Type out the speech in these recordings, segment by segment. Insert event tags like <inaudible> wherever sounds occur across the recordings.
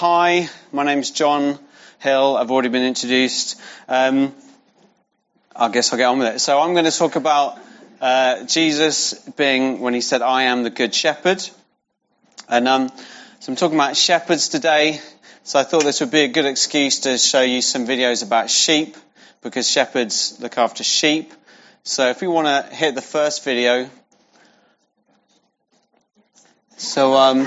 hi, my name's John Hill. I've already been introduced. Um, I guess I'll get on with it. So I'm going to talk about uh, Jesus being when he said, "I am the good shepherd," and um, so I'm talking about shepherds today. So I thought this would be a good excuse to show you some videos about sheep, because shepherds look after sheep. So if we want to hit the first video, so um,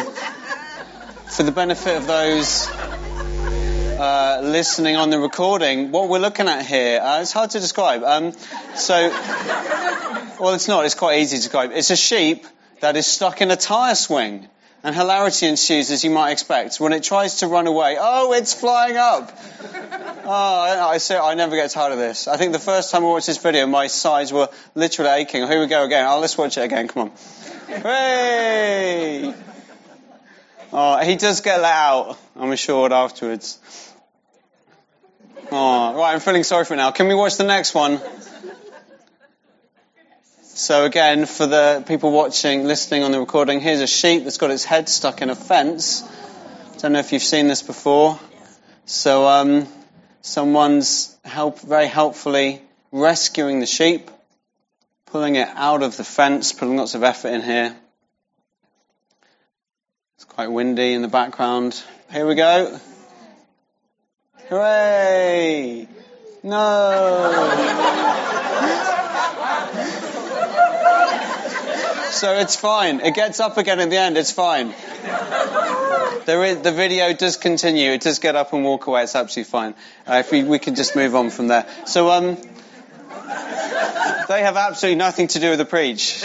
for the benefit of those uh, listening on the recording, what we're looking at here, uh, it's hard to describe. Um, so, well, it's not. It's quite easy to describe. It's a sheep that is stuck in a tire swing. And hilarity ensues, as you might expect, when it tries to run away. Oh, it's flying up! Oh, I, say, I never get tired of this. I think the first time I watched this video, my sides were literally aching. Here we go again. Oh, let's watch it again. Come on. Hooray! Oh, he does get let out, I'm assured, afterwards. Oh, right, I'm feeling sorry for it now. Can we watch the next one? So again, for the people watching, listening on the recording, here's a sheep that's got its head stuck in a fence. Don't know if you've seen this before. So um, someone's help, very helpfully rescuing the sheep, pulling it out of the fence, putting lots of effort in here. It's quite windy in the background. Here we go. Hooray! No! so it's fine. It gets up again in the end. It's fine. Is, the video does continue. It does get up and walk away. It's absolutely fine. Uh, if we, we can just move on from there. So, um, they have absolutely nothing to do with the preach.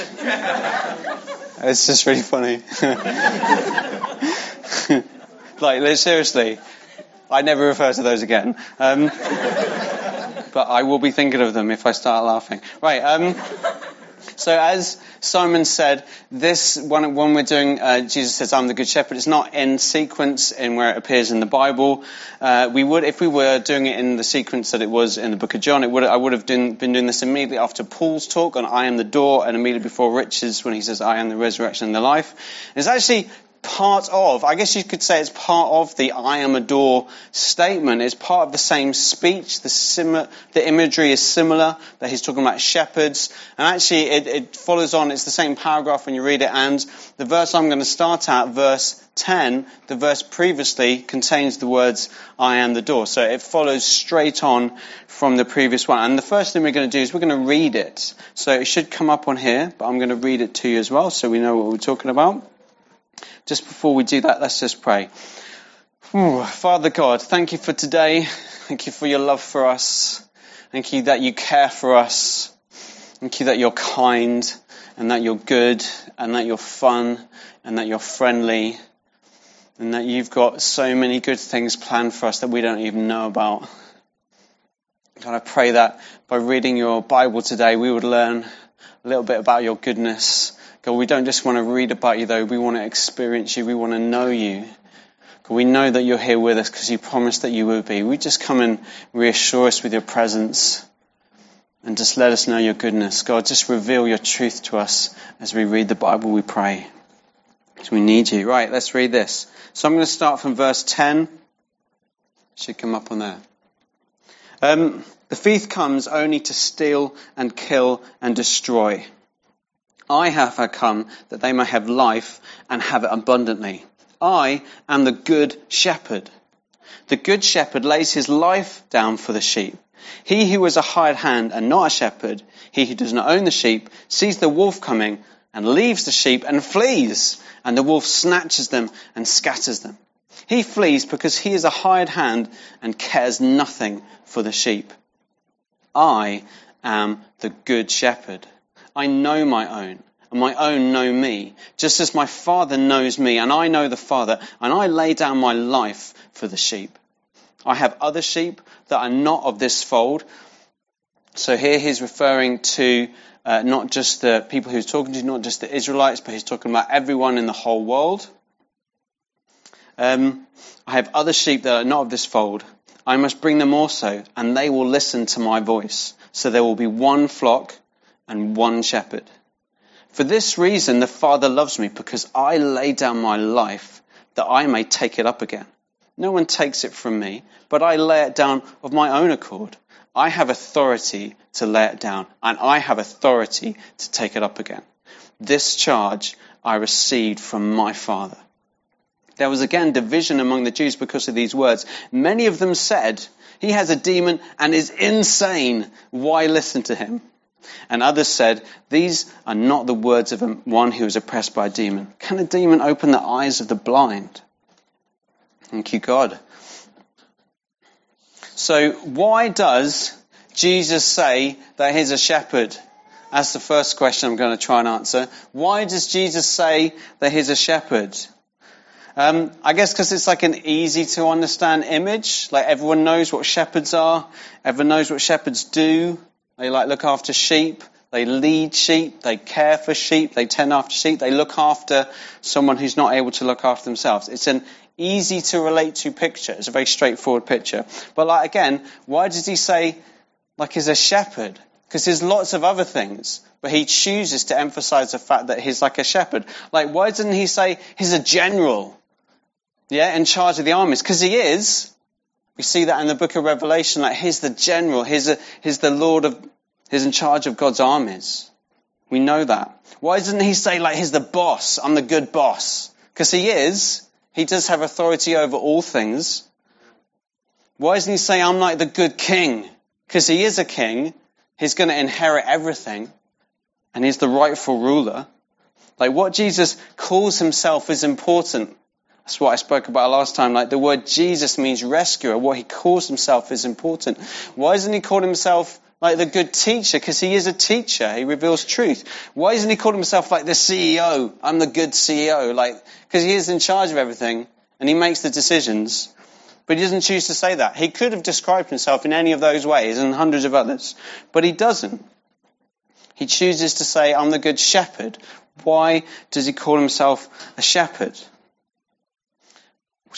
It's just really funny. like, seriously, I never refer to those again. Um, but I will be thinking of them if I start laughing. Right. Um, so as Simon said, this one when we're doing uh, Jesus says I'm the good shepherd. It's not in sequence in where it appears in the Bible. Uh, we would, if we were doing it in the sequence that it was in the Book of John, it would I would have been, been doing this immediately after Paul's talk on I am the door, and immediately before Richard's when he says I am the resurrection and the life. it's actually part of, I guess you could say it's part of the I am a door statement. It's part of the same speech. The, the imagery is similar, that he's talking about shepherds. And actually it, it follows on, it's the same paragraph when you read it. And the verse I'm going to start at, verse 10, the verse previously contains the words, I am the door. So it follows straight on from the previous one. And the first thing we're going to do is we're going to read it. So it should come up on here, but I'm going to read it to you as well so we know what we're talking about. Just before we do that, let's just pray. Ooh, Father God, thank you for today. Thank you for your love for us. Thank you that you care for us. Thank you that you're kind and that you're good and that you're fun and that you're friendly and that you've got so many good things planned for us that we don't even know about. God, I pray that by reading your Bible today, we would learn a little bit about your goodness God, we don't just want to read about you though, we want to experience you, we want to know you. God, we know that you're here with us because you promised that you would be. We just come and reassure us with your presence and just let us know your goodness. God, just reveal your truth to us as we read the Bible, we pray. Because we need you. Right, let's read this. So I'm going to start from verse 10. It should come up on there. Um, the thief comes only to steal and kill and destroy. I have come that they may have life and have it abundantly. I am the good shepherd. The good shepherd lays his life down for the sheep. He who is a hired hand and not a shepherd, he who does not own the sheep, sees the wolf coming and leaves the sheep and flees, and the wolf snatches them and scatters them. He flees because he is a hired hand and cares nothing for the sheep. I am the good shepherd. I know my own, and my own know me, just as my Father knows me, and I know the Father, and I lay down my life for the sheep. I have other sheep that are not of this fold. So here he's referring to uh, not just the people he's talking to, not just the Israelites, but he's talking about everyone in the whole world. Um, I have other sheep that are not of this fold. I must bring them also, and they will listen to my voice. So there will be one flock and one shepherd. For this reason, the Father loves me, because I lay down my life that I may take it up again. No one takes it from me, but I lay it down of my own accord. I have authority to lay it down, and I have authority to take it up again. This charge I received from my Father. There was again division among the Jews because of these words. Many of them said, He has a demon and is insane. Why listen to him? And others said, These are not the words of one who is oppressed by a demon. Can a demon open the eyes of the blind? Thank you, God. So, why does Jesus say that he's a shepherd? That's the first question I'm going to try and answer. Why does Jesus say that he's a shepherd? Um, I guess because it's like an easy to understand image. Like everyone knows what shepherds are. Everyone knows what shepherds do. They like look after sheep. They lead sheep. They care for sheep. They tend after sheep. They look after someone who's not able to look after themselves. It's an easy to relate to picture. It's a very straightforward picture. But like again, why does he say like he's a shepherd? Because there's lots of other things, but he chooses to emphasize the fact that he's like a shepherd. Like why doesn't he say he's a general? Yeah, in charge of the armies? Because he is. We see that in the book of Revelation, like he's the general, he's, a, he's the Lord of, he's in charge of God's armies. We know that. Why doesn't he say like he's the boss, I'm the good boss? Because he is. He does have authority over all things. Why doesn't he say, I'm like the good king? Because he is a king. He's going to inherit everything. And he's the rightful ruler. Like what Jesus calls himself is important. That's what I spoke about last time. Like the word Jesus means rescuer. What he calls himself is important. Why doesn't he call himself like the good teacher? Because he is a teacher. He reveals truth. Why doesn't he call himself like the CEO? I'm the good CEO. Like, because he is in charge of everything and he makes the decisions. But he doesn't choose to say that. He could have described himself in any of those ways and hundreds of others, but he doesn't. He chooses to say, I'm the good shepherd. Why does he call himself a shepherd?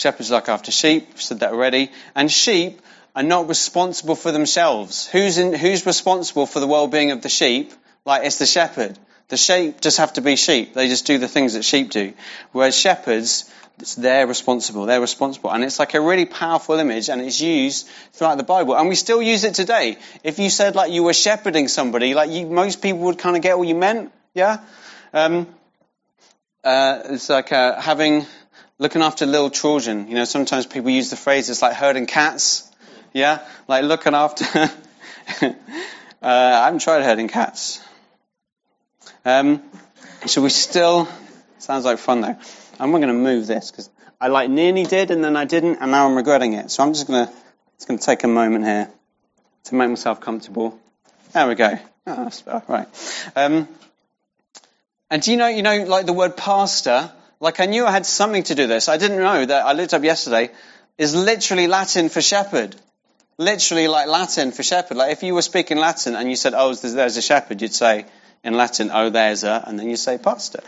Shepherds look after sheep, I've said that already. And sheep are not responsible for themselves. Who's, in, who's responsible for the well-being of the sheep? Like, it's the shepherd. The sheep just have to be sheep. They just do the things that sheep do. Whereas shepherds, they're responsible. They're responsible. And it's like a really powerful image and it's used throughout the Bible. And we still use it today. If you said like you were shepherding somebody, like you, most people would kind of get what you meant. Yeah? Um, uh, it's like uh, having, looking after little children. You know, sometimes people use the phrase, it's like herding cats. Yeah? Like looking after, <laughs> uh, I haven't tried herding cats. Um, so we still, sounds like fun though. I'm not going to move this because I like nearly did and then I didn't and now I'm regretting it. So I'm just going to, it's going to take a moment here to make myself comfortable. There we go. Oh, right. Um, and do you know, you know, like the word pastor, like I knew I had something to do this. I didn't know that I looked up yesterday is literally Latin for shepherd. Literally like Latin for shepherd. Like if you were speaking Latin and you said, oh, there's a shepherd, you'd say, in Latin, oh, there's a, and then you say pastor.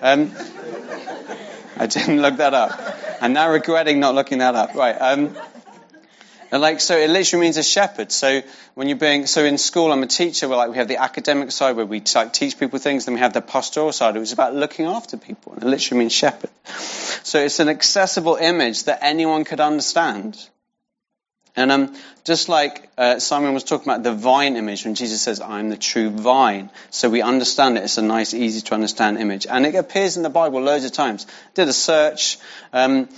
Um, <laughs> I didn't look that up. I'm now regretting not looking that up. Right. Um, and like, so it literally means a shepherd. So when you're being, so in school, I'm a teacher. Where like we have the academic side where we like, teach people things. Then we have the pastoral side, which is about looking after people. And it literally means shepherd. So it's an accessible image that anyone could understand. And um, just like uh, Simon was talking about the vine image, when Jesus says, I'm the true vine. So we understand it. It's a nice, easy to understand image. And it appears in the Bible loads of times. Did a search. Um,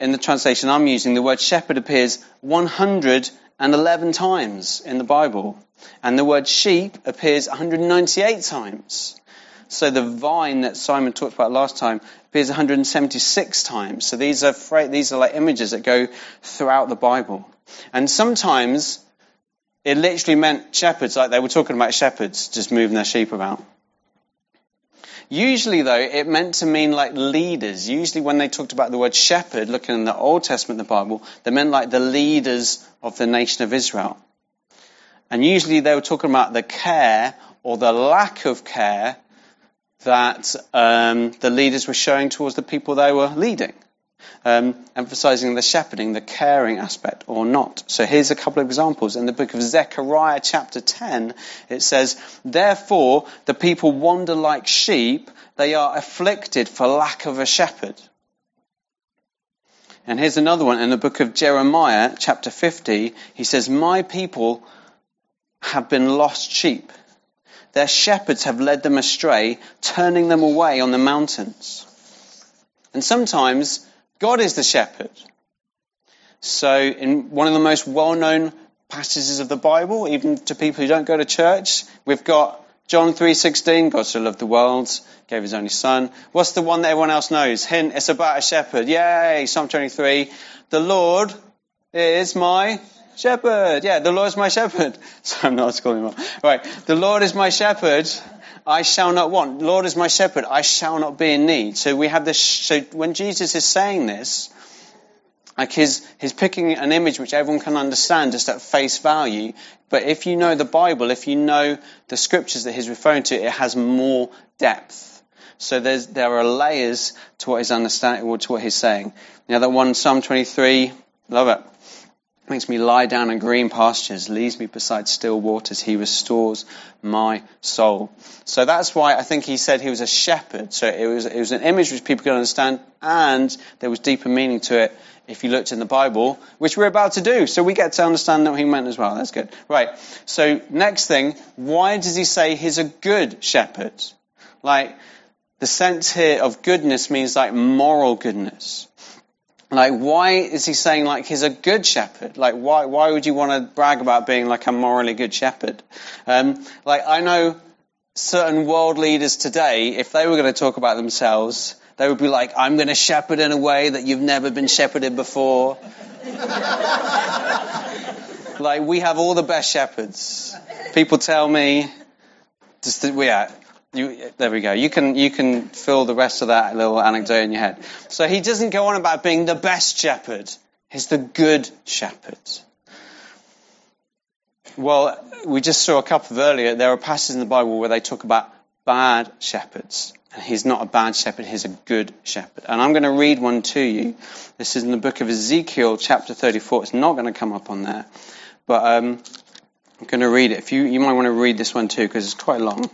in the translation I'm using, the word shepherd appears 111 times in the Bible. And the word sheep appears 198 times. So the vine that Simon talked about last time appears 176 times. So these are, these are like images that go throughout the Bible. And sometimes it literally meant shepherds, like they were talking about shepherds just moving their sheep about. Usually, though, it meant to mean like leaders. Usually, when they talked about the word shepherd, looking in the Old Testament, the Bible, they meant like the leaders of the nation of Israel. And usually, they were talking about the care or the lack of care that um, the leaders were showing towards the people they were leading um, emphasizing the shepherding, the caring aspect, or not. So here's a couple of examples. In the book of Zechariah, chapter 10, it says, Therefore, the people wander like sheep, they are afflicted for lack of a shepherd. And here's another one in the book of Jeremiah, chapter 50. He says, My people have been lost sheep. Their shepherds have led them astray, turning them away on the mountains. And sometimes God is the shepherd. So, in one of the most well known passages of the Bible, even to people who don't go to church, we've got John 3:16, God so loved the world, gave his only son. What's the one that everyone else knows? Hint, it's about a shepherd. Yay, Psalm 23. The Lord is my shepherd. Yeah, the Lord is my shepherd. <laughs> So I'm not calling him up. Right. The Lord is my shepherd. I shall not want. Lord is my shepherd. I shall not be in need. So we have this, so when Jesus is saying this, like his, he's picking an image which everyone can understand just at face value. But if you know the Bible, if you know the scriptures that he's referring to, it has more depth. So there are layers to what he's understanding or to what he's saying. The other one, Psalm 23, love it. Makes me lie down in green pastures, leads me beside still waters. He restores my soul. So that's why I think he said he was a shepherd. So it was, it was an image which people could understand, and there was deeper meaning to it if you looked in the Bible, which we're about to do. So we get to understand what he meant as well. That's good. Right. So next thing, why does he say he's a good shepherd? Like, the sense here of goodness means like moral goodness. Like, why is he saying like he's a good shepherd? Like, why, why would you want to brag about being like a morally good shepherd? Um, like, I know certain world leaders today, if they were going to talk about themselves, they would be like, I'm going to shepherd in a way that you've never been shepherded before. <laughs> like, we have all the best shepherds. People tell me, just, yeah, you, there we go. You can, you can fill the rest of that little anecdote in your head. So he doesn't go on about being the best shepherd. He's the good shepherd. Well, we just saw a couple of earlier, there are passages in the Bible where they talk about bad shepherds. And he's not a bad shepherd, he's a good shepherd. And I'm going to read one to you. This is in the book of Ezekiel, chapter 34. It's not going to come up on there. But um, I'm going to read it. If you, you might want to read this one too, because it's quite long.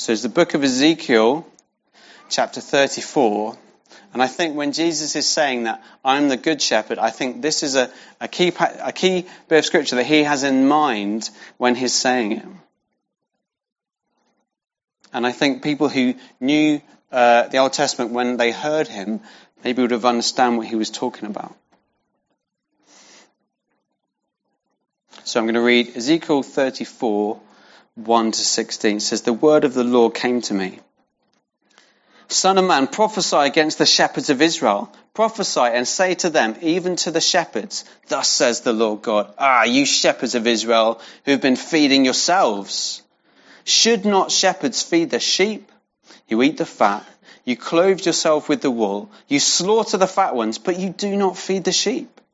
So it's the book of Ezekiel, chapter 34. And I think when Jesus is saying that, I'm the good shepherd, I think this is a, a, key, a key bit of scripture that he has in mind when he's saying it. And I think people who knew uh, the Old Testament, when they heard him, maybe would have understood what he was talking about. So I'm going to read Ezekiel 34, 1 to 16 says, The word of the Lord came to me. Son of man, prophesy against the shepherds of Israel. Prophesy and say to them, even to the shepherds, Thus says the Lord God, Ah, you shepherds of Israel who have been feeding yourselves. Should not shepherds feed the sheep? You eat the fat. You clothe yourself with the wool. You slaughter the fat ones, but you do not feed the sheep.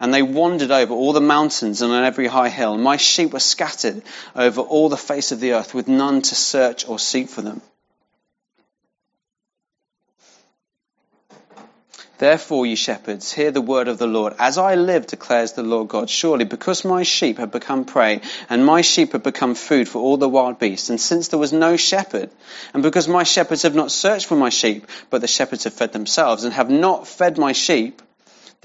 and they wandered over all the mountains and on every high hill. My sheep were scattered over all the face of the earth, with none to search or seek for them. Therefore, you shepherds, hear the word of the Lord. As I live, declares the Lord God, surely because my sheep have become prey, and my sheep have become food for all the wild beasts, and since there was no shepherd, and because my shepherds have not searched for my sheep, but the shepherds have fed themselves, and have not fed my sheep,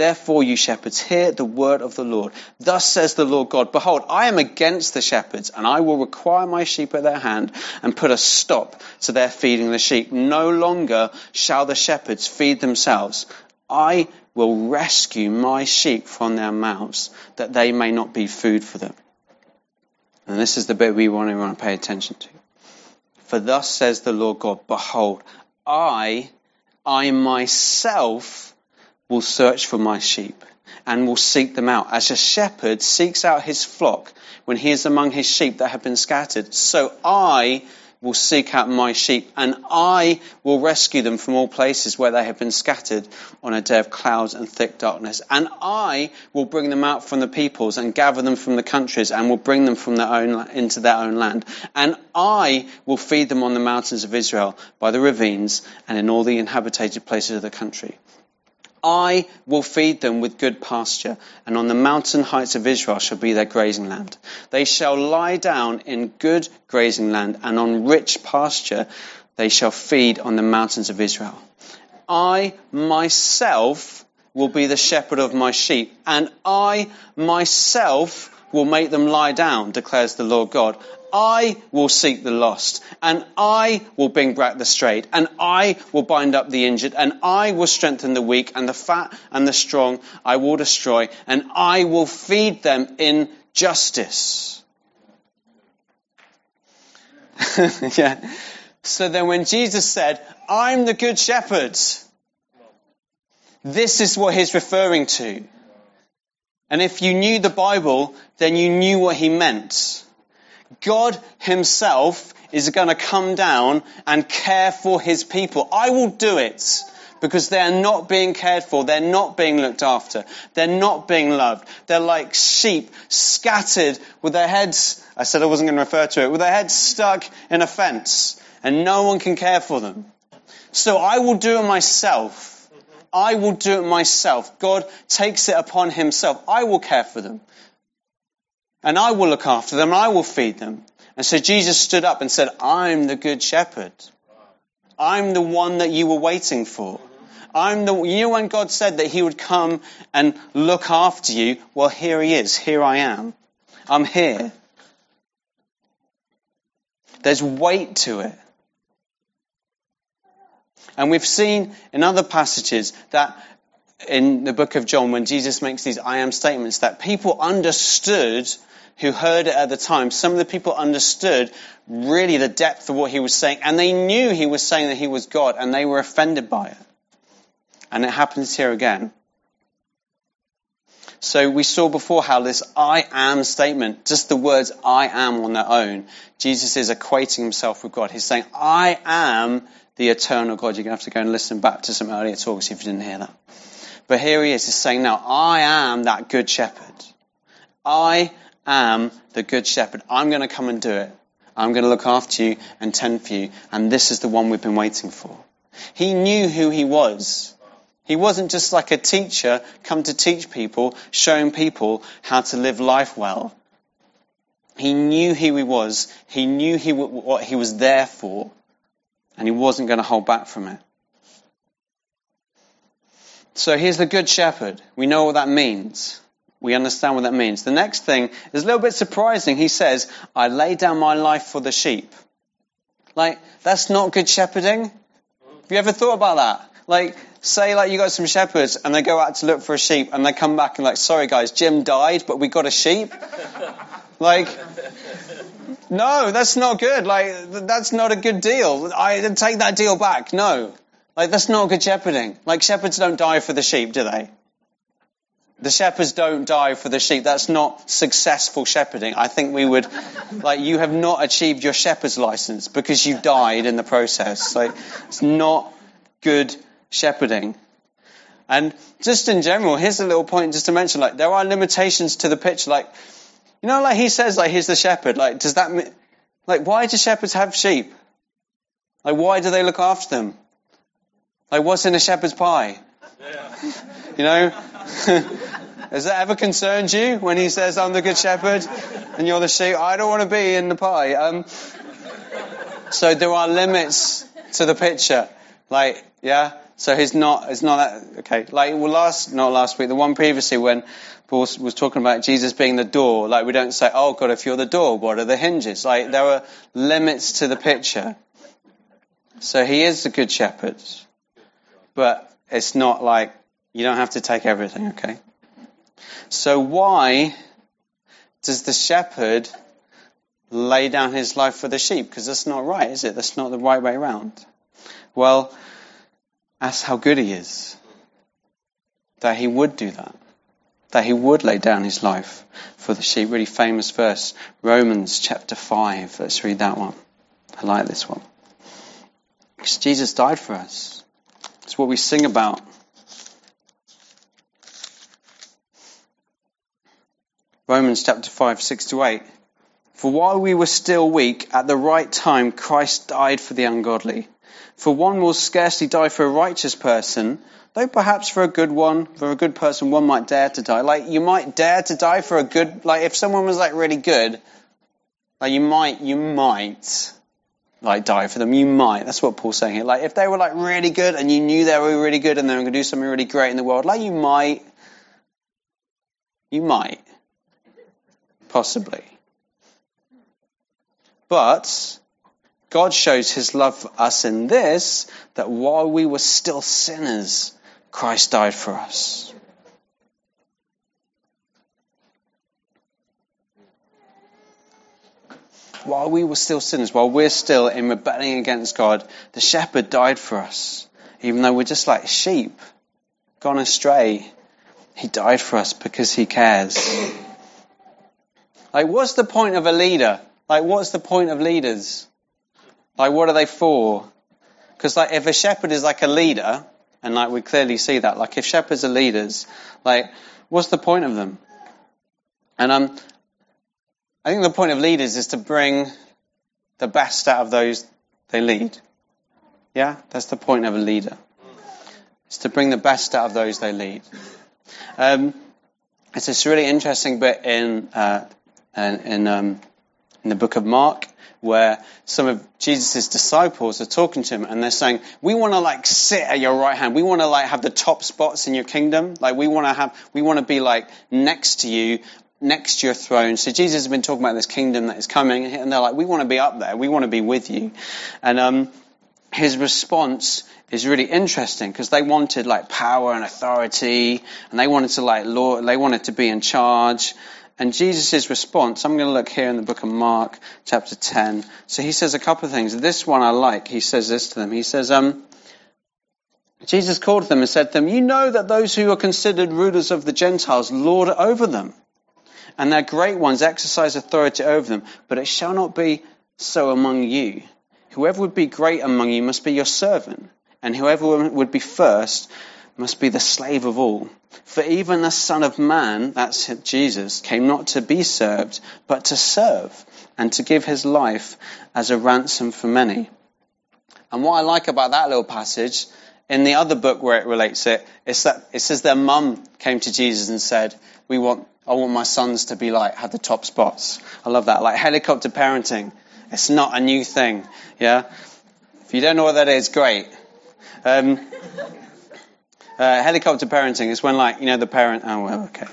Therefore, you shepherds, hear the word of the Lord. Thus says the Lord God, Behold, I am against the shepherds, and I will require my sheep at their hand, and put a stop to their feeding the sheep. No longer shall the shepherds feed themselves. I will rescue my sheep from their mouths, that they may not be food for them. And this is the bit we want to, pay attention to. For thus says the Lord God, Behold, I, I myself, will search for my sheep and will seek them out. As a shepherd seeks out his flock when he is among his sheep that have been scattered, so I will seek out my sheep, and I will rescue them from all places where they have been scattered on a day of clouds and thick darkness. And I will bring them out from the peoples and gather them from the countries and will bring them from their own, into their own land. And I will feed them on the mountains of Israel, by the ravines, and in all the inhabited places of the country. I will feed them with good pasture, and on the mountain heights of Israel shall be their grazing land. They shall lie down in good grazing land, and on rich pasture they shall feed on the mountains of Israel. I myself will be the shepherd of my sheep, and I myself will make them lie down, declares the Lord God. I will seek the lost, and I will bring back the strayed, and I will bind up the injured, and I will strengthen the weak, and the fat and the strong I will destroy, and I will feed them in justice. <laughs> yeah. So then when Jesus said, I'm the good shepherd, this is what he's referring to. And if you knew the Bible, then you knew what he meant. God himself is going to come down and care for his people. I will do it because they're not being cared for. They're not being looked after. They're not being loved. They're like sheep scattered with their heads, I said I wasn't going to refer to it, with their heads stuck in a fence and no one can care for them. So I will do it myself. I will do it myself. God takes it upon himself. I will care for them. And I will look after them, and I will feed them. And so Jesus stood up and said, I'm the good shepherd. I'm the one that you were waiting for. I'm the, you know when God said that he would come and look after you? Well, here he is. Here I am. I'm here. There's weight to it. And we've seen in other passages that in the book of John, when Jesus makes these I am statements, that people understood who heard it at the time, some of the people understood really the depth of what he was saying, and they knew he was saying that he was God, and they were offended by it. And it happens here again. So we saw before how this I am statement, just the words I am on their own, Jesus is equating himself with God. He's saying, I am the eternal God. You're going to have to go and listen back to some earlier talks if you didn't hear that. But here he is, he's saying now, I am that good shepherd. I am the good shepherd. I'm going to come and do it. I'm going to look after you and tend for you. And this is the one we've been waiting for. He knew who he was. He wasn't just like a teacher come to teach people, showing people how to live life well. He knew who he was. He knew he, what he was there for. And he wasn't going to hold back from it. So here's the good shepherd. We know what that means. We understand what that means. The next thing is a little bit surprising. He says, I lay down my life for the sheep. Like, that's not good shepherding. Have you ever thought about that? Like, say like you got some shepherds and they go out to look for a sheep and they come back and like, sorry guys, Jim died, but we got a sheep. <laughs> like, no, that's not good. Like, that's not a good deal. I take that deal back. No. Like, that's not good shepherding. Like, shepherds don't die for the sheep, do they? The shepherds don't die for the sheep. That's not successful shepherding. I think we would, like, you have not achieved your shepherd's license because you died in the process. Like, it's not good shepherding. And just in general, here's a little point just to mention, like, there are limitations to the picture. Like, you know, like he says, like, he's the shepherd. Like, does that mean, like, why do shepherds have sheep? Like, why do they look after them? Like, what's in a shepherd's pie? You know? <laughs> Has that ever concerned you when he says, I'm the good shepherd and you're the sheep? I don't want to be in the pie. Um, so there are limits to the picture. Like, yeah? So he's not, it's not that, okay. Like, well, last, not last week, the one previously when Paul was talking about Jesus being the door, like we don't say, oh God, if you're the door, what are the hinges? Like, there are limits to the picture. So he is the good shepherd. But it's not like, you don't have to take everything, okay? So why does the shepherd lay down his life for the sheep? Because that's not right, is it? That's not the right way around. Well, that's how good he is. That he would do that. That he would lay down his life for the sheep. Really famous verse. Romans chapter 5. Let's read that one. I like this one. Because Jesus died for us. It's what we sing about. Romans chapter 5, 6 to 8. For while we were still weak, at the right time Christ died for the ungodly. For one will scarcely die for a righteous person, though perhaps for a good one, for a good person, one might dare to die. Like, you might dare to die for a good, like, if someone was, like, really good, like, you might, you might, like, die for them. You might. That's what Paul's saying here. Like, if they were, like, really good and you knew they were really good and they were going to do something really great in the world, like, you might, you might. Possibly. But, God shows his love for us in this, that while we were still sinners, Christ died for us. While we were still sinners, while we're still in rebelling against God, the shepherd died for us. Even though we're just like sheep, gone astray, he died for us because he cares. Like, what's the point of a leader? Like, what's the point of leaders? Like, what are they for? Because, like, if a shepherd is like a leader, and like we clearly see that, like, if shepherds are leaders, like, what's the point of them? And um, I think the point of leaders is to bring the best out of those they lead. Yeah, that's the point of a leader. It's to bring the best out of those they lead. Um, it's this really interesting bit in uh, in um, in the book of Mark where some of Jesus' disciples are talking to him and they're saying, we want to like sit at your right hand. We want to like have the top spots in your kingdom. Like we want to have, we want to be like next to you, next to your throne. So Jesus has been talking about this kingdom that is coming and they're like, we want to be up there. We want to be with you. And, um, his response is really interesting because they wanted like power and authority and they wanted to like law, they wanted to be in charge. And Jesus' response, I'm going to look here in the book of Mark, chapter 10. So he says a couple of things. This one I like. He says this to them. He says, um, Jesus called them and said to them, You know that those who are considered rulers of the Gentiles lord over them, and their great ones exercise authority over them, but it shall not be so among you. Whoever would be great among you must be your servant, and whoever would be first must be the slave of all. For even the Son of Man, that's Jesus, came not to be served, but to serve, and to give his life as a ransom for many. And what I like about that little passage, in the other book where it relates it, it's that it says their mum came to Jesus and said, We want I want my sons to be like have the top spots. I love that. Like helicopter parenting. It's not a new thing. Yeah? If you don't know what that is, great. Um, uh, helicopter parenting is when, like, you know, the parent. Oh, well, okay.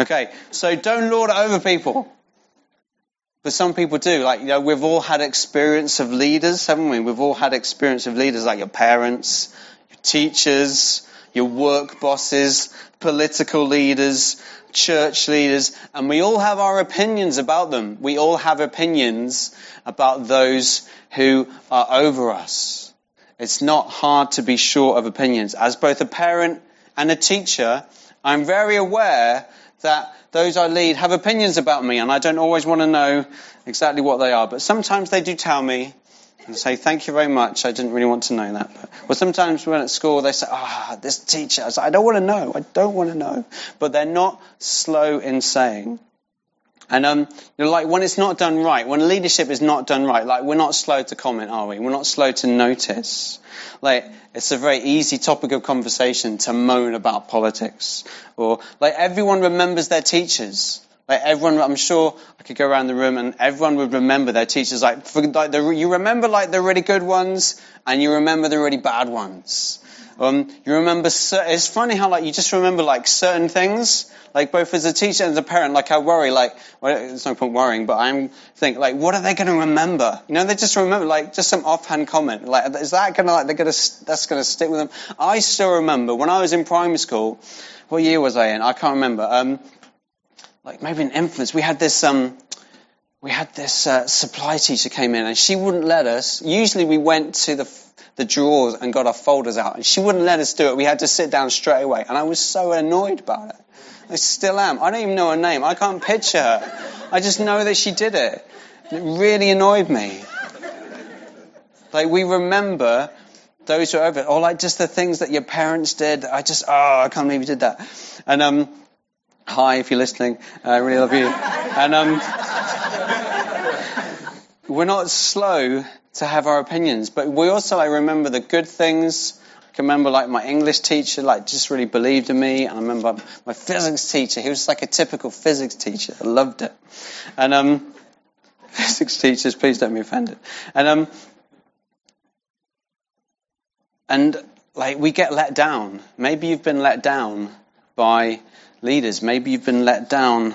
Okay, so don't lord over people. But some people do. Like, you know, we've all had experience of leaders, haven't we? We've all had experience of leaders like your parents, your teachers, your work bosses, political leaders, church leaders, and we all have our opinions about them. We all have opinions about those who are over us. It's not hard to be short of opinions. As both a parent and a teacher, I'm very aware that those I lead have opinions about me, and I don't always want to know exactly what they are. But sometimes they do tell me and say, "Thank you very much. I didn't really want to know that." But, or sometimes when at school they say, "Ah, oh, this teacher," I, I don't want to know. I don't want to know. But they're not slow in saying, and um, you like when it's not done right, when leadership is not done right, like we're not slow to comment, are we? We're not slow to notice. Like it's a very easy topic of conversation to moan about politics, or like everyone remembers their teachers. Like everyone, I'm sure I could go around the room and everyone would remember their teachers. Like, for, like the, you remember like the really good ones, and you remember the really bad ones. Um, you remember, it's funny how like you just remember like certain things, like both as a teacher and as a parent, like I worry, like, well, there's no point worrying, but I'm think like, what are they going to remember? You know, they just remember like just some offhand comment. Like, is that going to like, they're going to, that's going to stick with them? I still remember when I was in primary school, what year was I in? I can't remember. Um, like maybe an influence. We had this, um, we had this uh, supply teacher came in and she wouldn't let us. Usually we went to the the drawers and got our folders out. And she wouldn't let us do it. We had to sit down straight away. And I was so annoyed about it. I still am. I don't even know her name. I can't picture her. I just know that she did it. it really annoyed me. Like we remember those who are over it, or like just the things that your parents did. I just, oh, I can't believe you did that. And um, hi, if you're listening, I really love you. And um, we're not slow to have our opinions, but we also like remember the good things. I can remember like my English teacher like just really believed in me, and I remember my physics teacher. He was like a typical physics teacher. I loved it. And um, <laughs> physics teachers, please don't be offended. And um, and like we get let down. Maybe you've been let down by leaders. Maybe you've been let down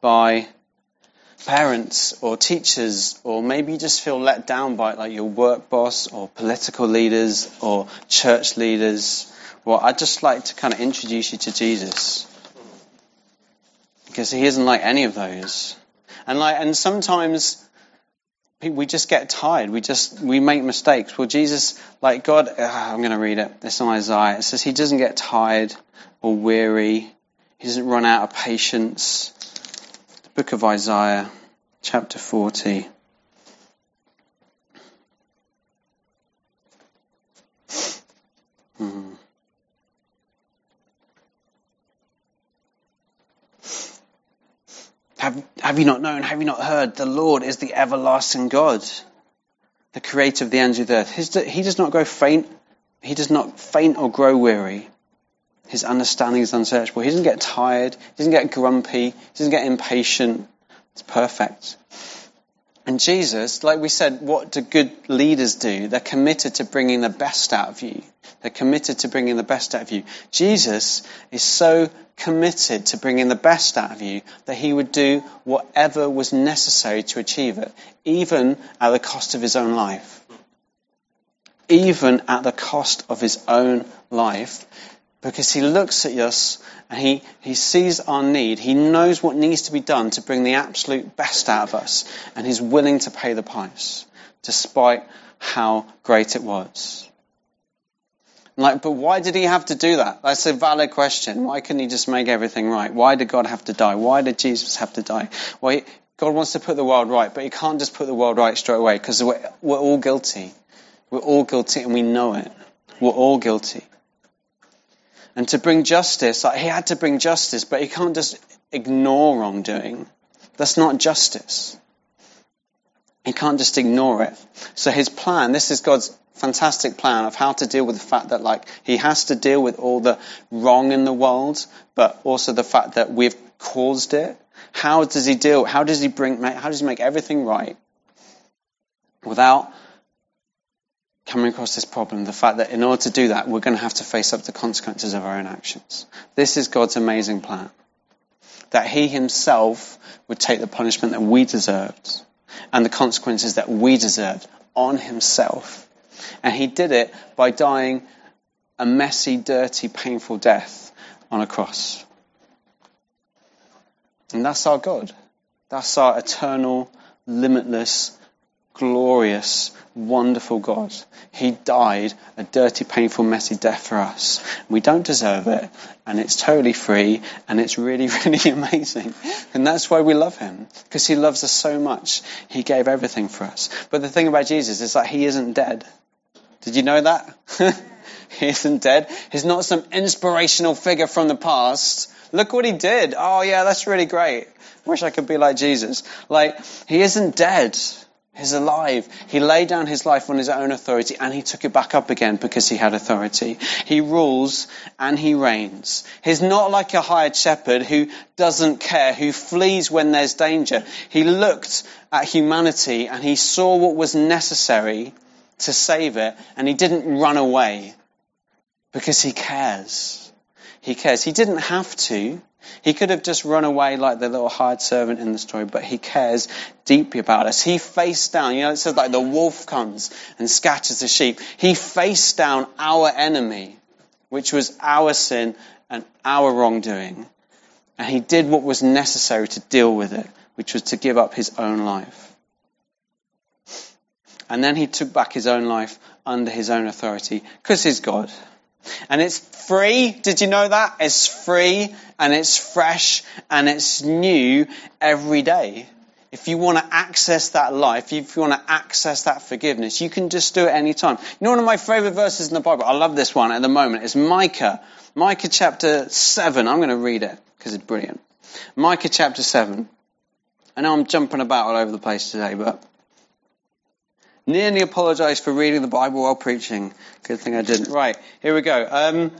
by parents or teachers, or maybe you just feel let down by like your work boss or political leaders or church leaders. Well, I'd just like to kind of introduce you to Jesus. Because he isn't like any of those. And like, and sometimes we just get tired. We just we make mistakes. Well, Jesus, like God, uh, I'm going to read it. It's on Isaiah. It says he doesn't get tired or weary. He doesn't run out of patience. The book of Isaiah, chapter 40. Hmm. Have, have you not known? Have you not heard? The Lord is the everlasting God, the creator of the ends of the earth. His, he does not go faint. He does not faint or grow weary. His understanding is unsearchable. He doesn't get tired. He doesn't get grumpy. He doesn't get impatient. It's perfect. And Jesus, like we said, what do good leaders do? They're committed to bringing the best out of you. They're committed to bringing the best out of you. Jesus is so committed to bringing the best out of you that he would do whatever was necessary to achieve it, even at the cost of his own life. Even at the cost of his own life, because he looks at us and he, he sees our need. He knows what needs to be done to bring the absolute best out of us, and he's willing to pay the price, despite how great it was. Like, but why did he have to do that? That's a valid question. Why couldn't he just make everything right? Why did God have to die? Why did Jesus have to die? Well, he, God wants to put the world right, but he can't just put the world right straight away because we're, we're all guilty. We're all guilty and we know it. We're all guilty. And to bring justice, like he had to bring justice, but he can't just ignore wrongdoing. That's not justice. He can't just ignore it. So his plan, this is God's fantastic plan of how to deal with the fact that like he has to deal with all the wrong in the world, but also the fact that we've caused it. How does he deal? How does he bring? How does he make everything right without coming across this problem? The fact that in order to do that, we're going to have to face up to the consequences of our own actions. This is God's amazing plan. That he himself would take the punishment that we deserved and the consequences that we deserved on himself and he did it by dying a messy, dirty, painful death on a cross. And that's our God. That's our eternal, limitless, glorious, wonderful God. He died a dirty, painful, messy death for us. We don't deserve it, and it's totally free, and it's really, <laughs> really amazing. And that's why we love him, because he loves us so much. He gave everything for us. But the thing about Jesus is that he isn't dead. Did you know that? <laughs> he isn't dead. He's not some inspirational figure from the past. Look what he did. Oh yeah, that's really great. Wish I could be like Jesus. Like, he isn't dead. He's alive. He laid down his life on his own authority and he took it back up again because he had authority. He rules and he reigns. He's not like a hired shepherd who doesn't care, who flees when there's danger. He looked at humanity and he saw what was necessary to save it, and he didn't run away because he cares. He cares. He didn't have to. He could have just run away like the little hired servant in the story, but he cares deeply about us. He faced down, you know, it says like the wolf comes and scatters the sheep. He faced down our enemy, which was our sin and our wrongdoing. And he did what was necessary to deal with it, which was to give up his own life. And then he took back his own life under his own authority because he's God. And it's free. Did you know that? It's free and it's fresh and it's new every day. if you want to access that life, if you want to access that forgiveness, you can just do it anytime. You know, one of my favorite verses in the Bible, I love this one at the moment, is Micah. Micah chapter 7. I'm going to read it because it's brilliant. Micah chapter 7. I know I'm jumping about all over the place today, but nearly apologise for reading the Bible while preaching. Good thing I didn't. Right, here we go. Um,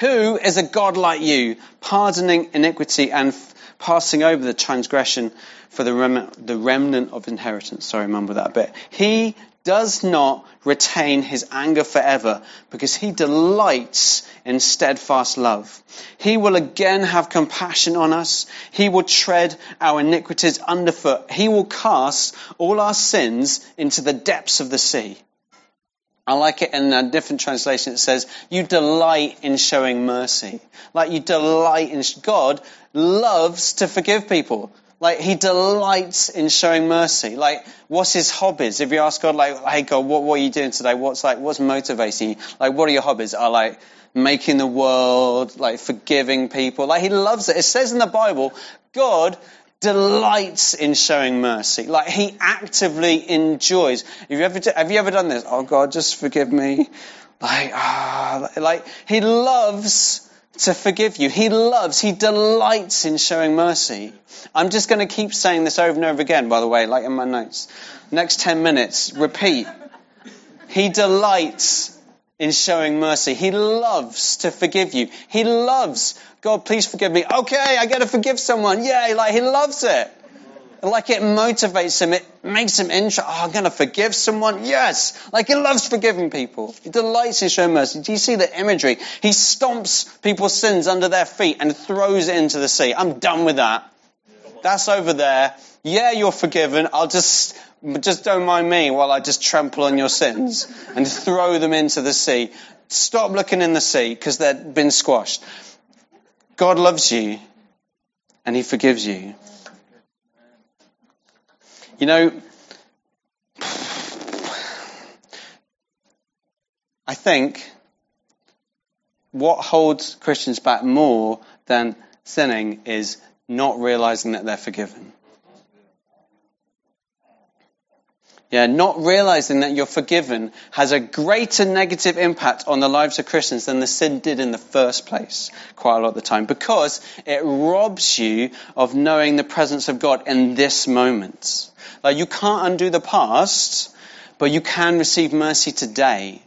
who is a God like you, pardoning iniquity and f- passing over the transgression for the, rem- the remnant of inheritance? Sorry, remember that bit. He does not retain his anger forever because he delights in steadfast love. He will again have compassion on us. He will tread our iniquities underfoot. He will cast all our sins into the depths of the sea. I like it in a different translation. It says, you delight in showing mercy. Like you delight in, God loves to forgive people. Like he delights in showing mercy. Like what's his hobbies? If you ask God, like, hey God, what, what are you doing today? What's like, what's motivating you? Like, what are your hobbies? Are like making the world, like forgiving people. Like he loves it. It says in the Bible, God delights in showing mercy. Like he actively enjoys. Have you ever, have you ever done this? Oh God, just forgive me. Like, ah, like he loves to forgive you. He loves, he delights in showing mercy. I'm just going to keep saying this over and over again, by the way, like in my notes. Next 10 minutes, repeat. He delights in showing mercy. He loves to forgive you. He loves, God, please forgive me. Okay, I got to forgive someone. Yay, like he loves it. Like it motivates him. It makes him interested. Oh, I'm going to forgive someone. Yes. Like he loves forgiving people. He delights in showing mercy. Do you see the imagery? He stomps people's sins under their feet and throws it into the sea. I'm done with that. That's over there. Yeah, you're forgiven. I'll just just don't mind me while I just trample on your sins and throw them into the sea. Stop looking in the sea because they've been squashed. God loves you and He forgives you. You know, I think what holds Christians back more than sinning is not realizing that they're forgiven. Yeah, not realizing that you're forgiven has a greater negative impact on the lives of Christians than the sin did in the first place, quite a lot of the time, because it robs you of knowing the presence of God in this moment. Like, you can't undo the past, but you can receive mercy today.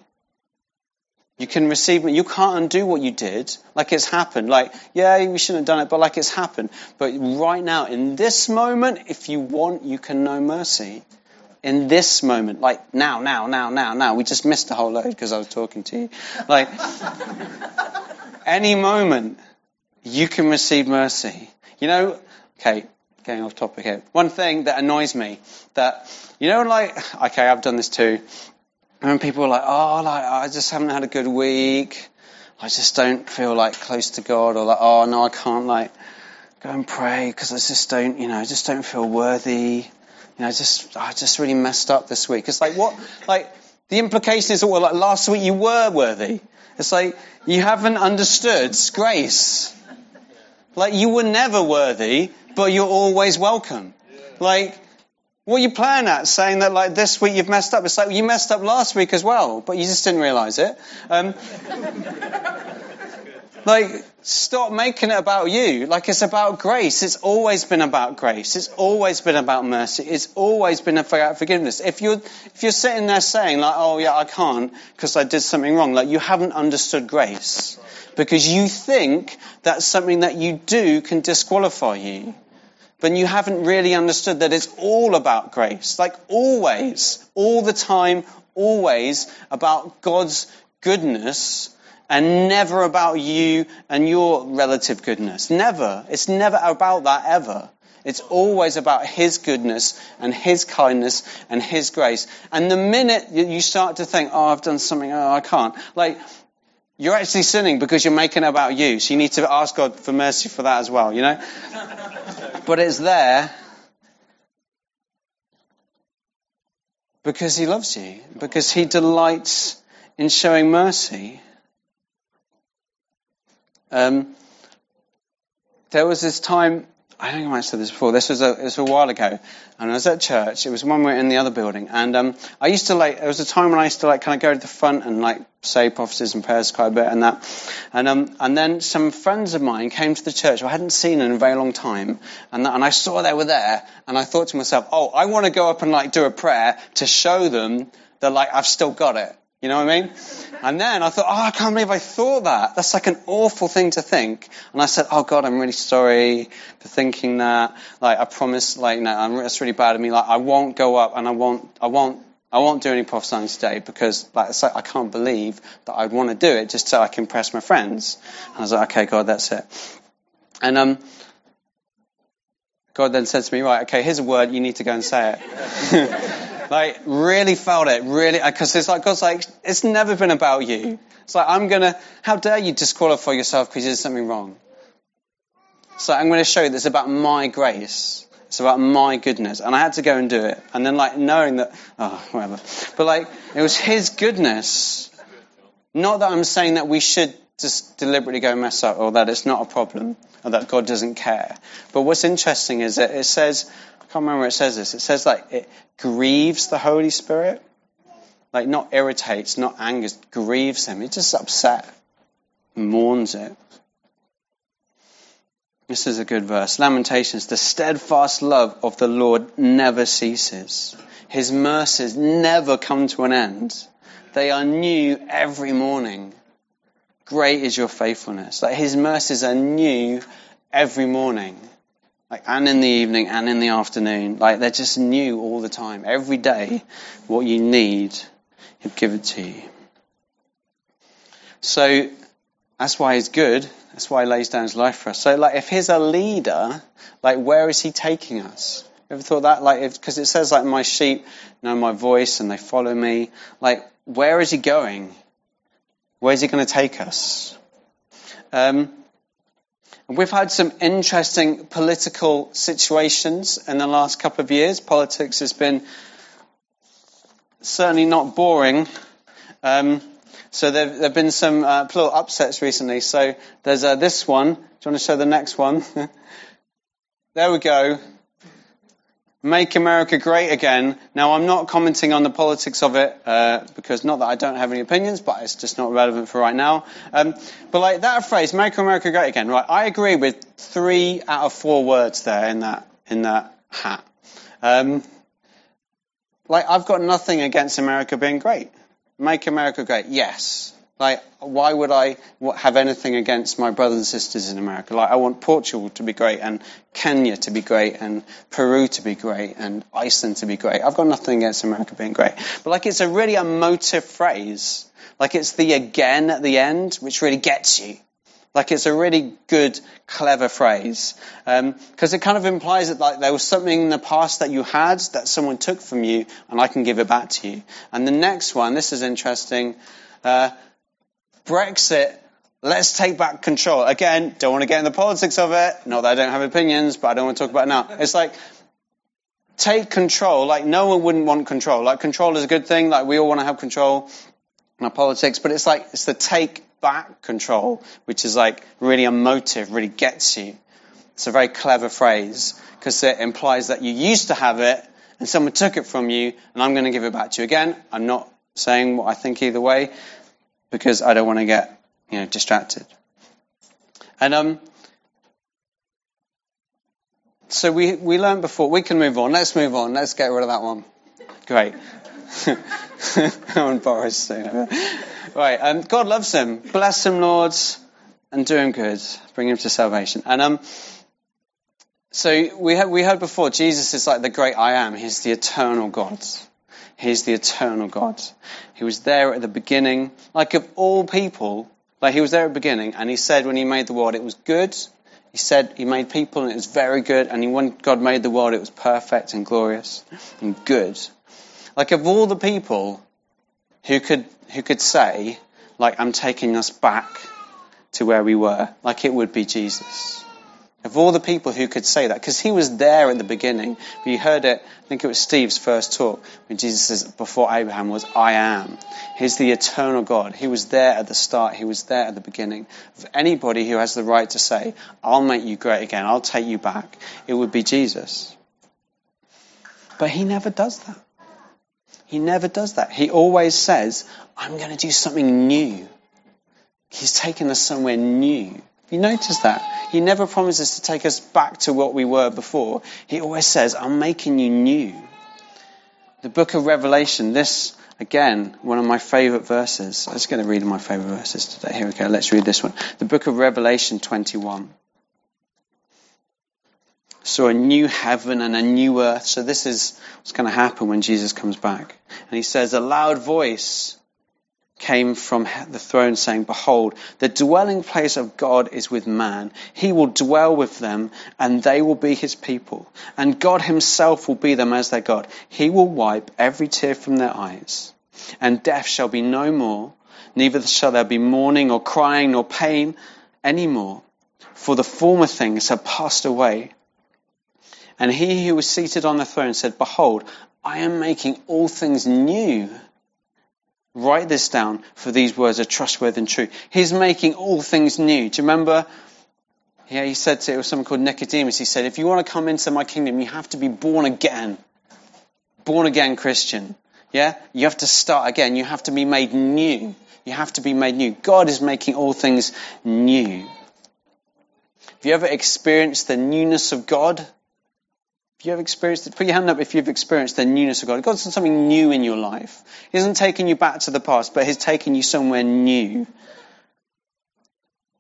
You can receive, you can't undo what you did, like it's happened. Like, yeah, you shouldn't have done it, but like it's happened. But right now, in this moment, if you want, you can know mercy in this moment, like now, now, now, now, now. We just missed a whole load because I was talking to you. Like, any moment, you can receive mercy. You know, okay, getting off topic here. One thing that annoys me that, you know, like, okay, I've done this too. When people are like, oh, like, I just haven't had a good week. I just don't feel like close to God or like, oh, no, I can't like go and pray because I just don't, you know, I just don't feel worthy you know, I just, I just really messed up this week. It's like, what, like, the implication is, well, like last week you were worthy. It's like, you haven't understood grace. Like, you were never worthy, but you're always welcome. Like, what are you playing at? Saying that like this week you've messed up. It's like you messed up last week as well, but you just didn't realize it. Um, like, stop making it about you. Like, it's about grace. It's always been about grace. It's always been about mercy. It's always been about forgiveness. If you're, if you're sitting there saying, like, oh yeah, I can't because I did something wrong, like, you haven't understood grace. Because you think that something that you do can disqualify you. But you haven't really understood that it's all about grace. Like, always, all the time, always about God's goodness and never about you and your relative goodness. Never. It's never about that ever. It's always about His goodness and His kindness and His grace. And the minute you start to think, oh, I've done something, oh, I can't, like, you're actually sinning because you're making it about you. So you need to ask God for mercy for that as well, you know? <laughs> but it's there because He loves you, because He delights in showing mercy. Um, there was this time I think I might have said this before. This was a, it was a while ago, and I was at church. It was when we were in the other building, and um, I used to like. There was a time when I used to like kind of go to the front and like say prophecies and prayers quite a bit and that, and um, and then some friends of mine came to the church I hadn't seen in a very long time, and that, and I saw they were there, and I thought to myself, oh, I want to go up and like do a prayer to show them that like I've still got it. You know what I mean? And then I thought, oh, I can't believe I thought that. That's like an awful thing to think. And I said, oh God, I'm really sorry for thinking that. Like, I promise, like, no, I'm, that's really bad of me. Like, I won't go up and I won't, I won't, I won't do any prophesying today because, like, like, I can't believe that I'd want to do it just so I can impress my friends. And I was like, okay, God, that's it. And, um, God then said to me, right, okay, here's a word, you need to go and say it. <laughs> Like, really felt it, really, uh, because it's like, God's like, it's never been about you. It's like, I'm gonna, how dare you disqualify yourself because you did something wrong? So I'm going to show you that it's about my grace. It's about my goodness. And I had to go and do it. And then, like, knowing that, oh, whatever. But, like, it was His goodness. Not that I'm saying that we should just deliberately go mess up or that it's not a problem or that God doesn't care. But what's interesting is that it says, can't remember where it says this. It says like it grieves the Holy Spirit. Like not irritates, not angers, grieves him. He's just upset, mourns it. This is a good verse. Lamentations, the steadfast love of the Lord never ceases. His mercies never come to an end. They are new every morning. Great is your faithfulness. Like his mercies are new every morning. Like, and in the evening and in the afternoon. Like, they're just new all the time. Every day, what you need, He'll give it to you. So, that's why He's good. That's why He lays down His life for us. So, like, if He's a leader, like, where is He taking us? Ever thought that? Like, because it says, like, my sheep know my voice and they follow me. Like, where is He going? Where is He going to take us? Um, We've had some interesting political situations in the last couple of years. Politics has been certainly not boring. Um, so there, have been some uh, upsets recently. So there's uh, this one. Do you want to show the next one? <laughs> there we go. Make America Great Again. Now, I'm not commenting on the politics of it uh, because not that I don't have any opinions, but it's just not relevant for right now. Um, but like that phrase, "Make America Great Again," right? I agree with three out of four words there in that in that hat. Um, like I've got nothing against America being great. Make America Great, yes. Like, why would I have anything against my brothers and sisters in America? Like, I want Portugal to be great, and Kenya to be great, and Peru to be great, and Iceland to be great. I've got nothing against America being great. But, like, it's a really emotive phrase. Like, it's the again at the end, which really gets you. Like, it's a really good, clever phrase. Because um, it kind of implies that, like, there was something in the past that you had that someone took from you, and I can give it back to you. And the next one, this is interesting. Uh, Brexit, let's take back control. Again, don't want to get in the politics of it. Not that I don't have opinions, but I don't want to talk about it now. It's like, take control. Like, no one wouldn't want control. Like, control is a good thing. Like, we all want to have control in our politics, but it's like, it's the take back control, which is like really emotive, really gets you. It's a very clever phrase because it implies that you used to have it and someone took it from you and I'm going to give it back to you again. I'm not saying what I think either way, because I don't want to get you know distracted. And um, so we we learned before. We can move on. Let's move on. Let's get rid of that one. Great. <laughs> I'm Boris. Right. Um, God loves him. Bless him, Lord, and do him good. Bring him to salvation. And um, so we we heard before. Jesus is like the great I am. He's the eternal God. He's the eternal God. He was there at the beginning, like of all people, like he was there at the beginning, and he said when he made the world it was good. He said he made people and it was very good, and when God made the world it was perfect and glorious and good. Like of all the people who could who could say, like I'm taking us back to where we were, like it would be Jesus. Of all the people who could say that, because he was there at the beginning. You heard it, I think it was Steve's first talk, when Jesus says, before Abraham was, I am. He's the eternal God. He was there at the start. He was there at the beginning. Of anybody who has the right to say, I'll make you great again, I'll take you back, it would be Jesus. But he never does that. He never does that. He always says, I'm going to do something new. He's taken us somewhere new. You notice that? He never promises to take us back to what we were before. He always says, I'm making you new. The book of Revelation, this, again, one of my favorite verses. I'm just going to read my favorite verses today. Here we go. Let's read this one. The book of Revelation 21. Saw a new heaven and a new earth. So this is what's going to happen when Jesus comes back. And he says, a loud voice came from the throne saying, Behold, the dwelling place of God is with man. He will dwell with them and they will be his people. And God himself will be them as their God. He will wipe every tear from their eyes. And death shall be no more. Neither shall there be mourning or crying nor pain any more. For the former things have passed away. And he who was seated on the throne said, Behold, I am making all things new. Write this down, for these words are trustworthy and true. He's making all things new. Do you remember? Yeah, he said to it was someone called Nicodemus. He said, if you want to come into my kingdom, you have to be born again. Born again Christian. Yeah? You have to start again. You have to be made new. You have to be made new. God is making all things new. Have you ever experienced the newness of God? If you have experienced it, put your hand up if you've experienced the newness of God. God's done something new in your life. He hasn't taken you back to the past, but He's taken you somewhere new.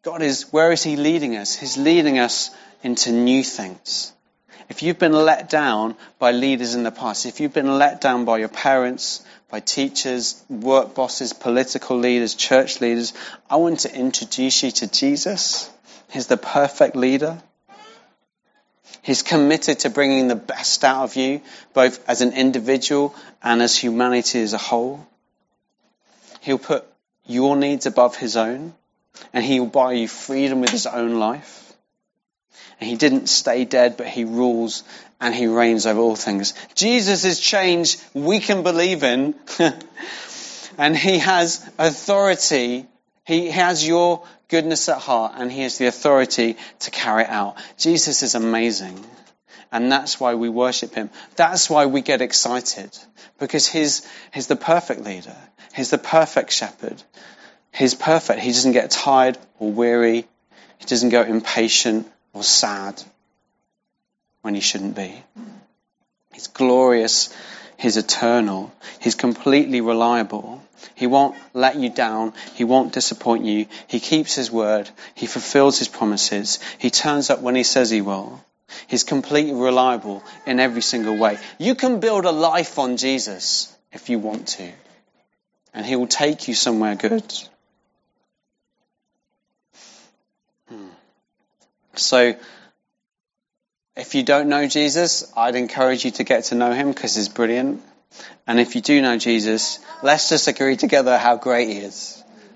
God is, where is He leading us? He's leading us into new things. If you've been let down by leaders in the past, if you've been let down by your parents, by teachers, work bosses, political leaders, church leaders, I want to introduce you to Jesus. He's the perfect leader. He's committed to bringing the best out of you, both as an individual and as humanity as a whole. He'll put your needs above his own, and he will buy you freedom with his own life. And he didn't stay dead, but he rules and he reigns over all things. Jesus is change we can believe in, <laughs> and he has authority. He has your goodness at heart and he has the authority to carry it out. Jesus is amazing. And that's why we worship him. That's why we get excited. Because he's, he's the perfect leader. He's the perfect shepherd. He's perfect. He doesn't get tired or weary. He doesn't go impatient or sad when he shouldn't be. He's glorious. He's eternal. He's completely reliable. He won't let you down. He won't disappoint you. He keeps his word. He fulfills his promises. He turns up when he says he will. He's completely reliable in every single way. You can build a life on Jesus if you want to. And he will take you somewhere good. Hmm. So, if you don't know Jesus, I'd encourage you to get to know him because he's brilliant. And if you do know Jesus, let's just agree together how great he is.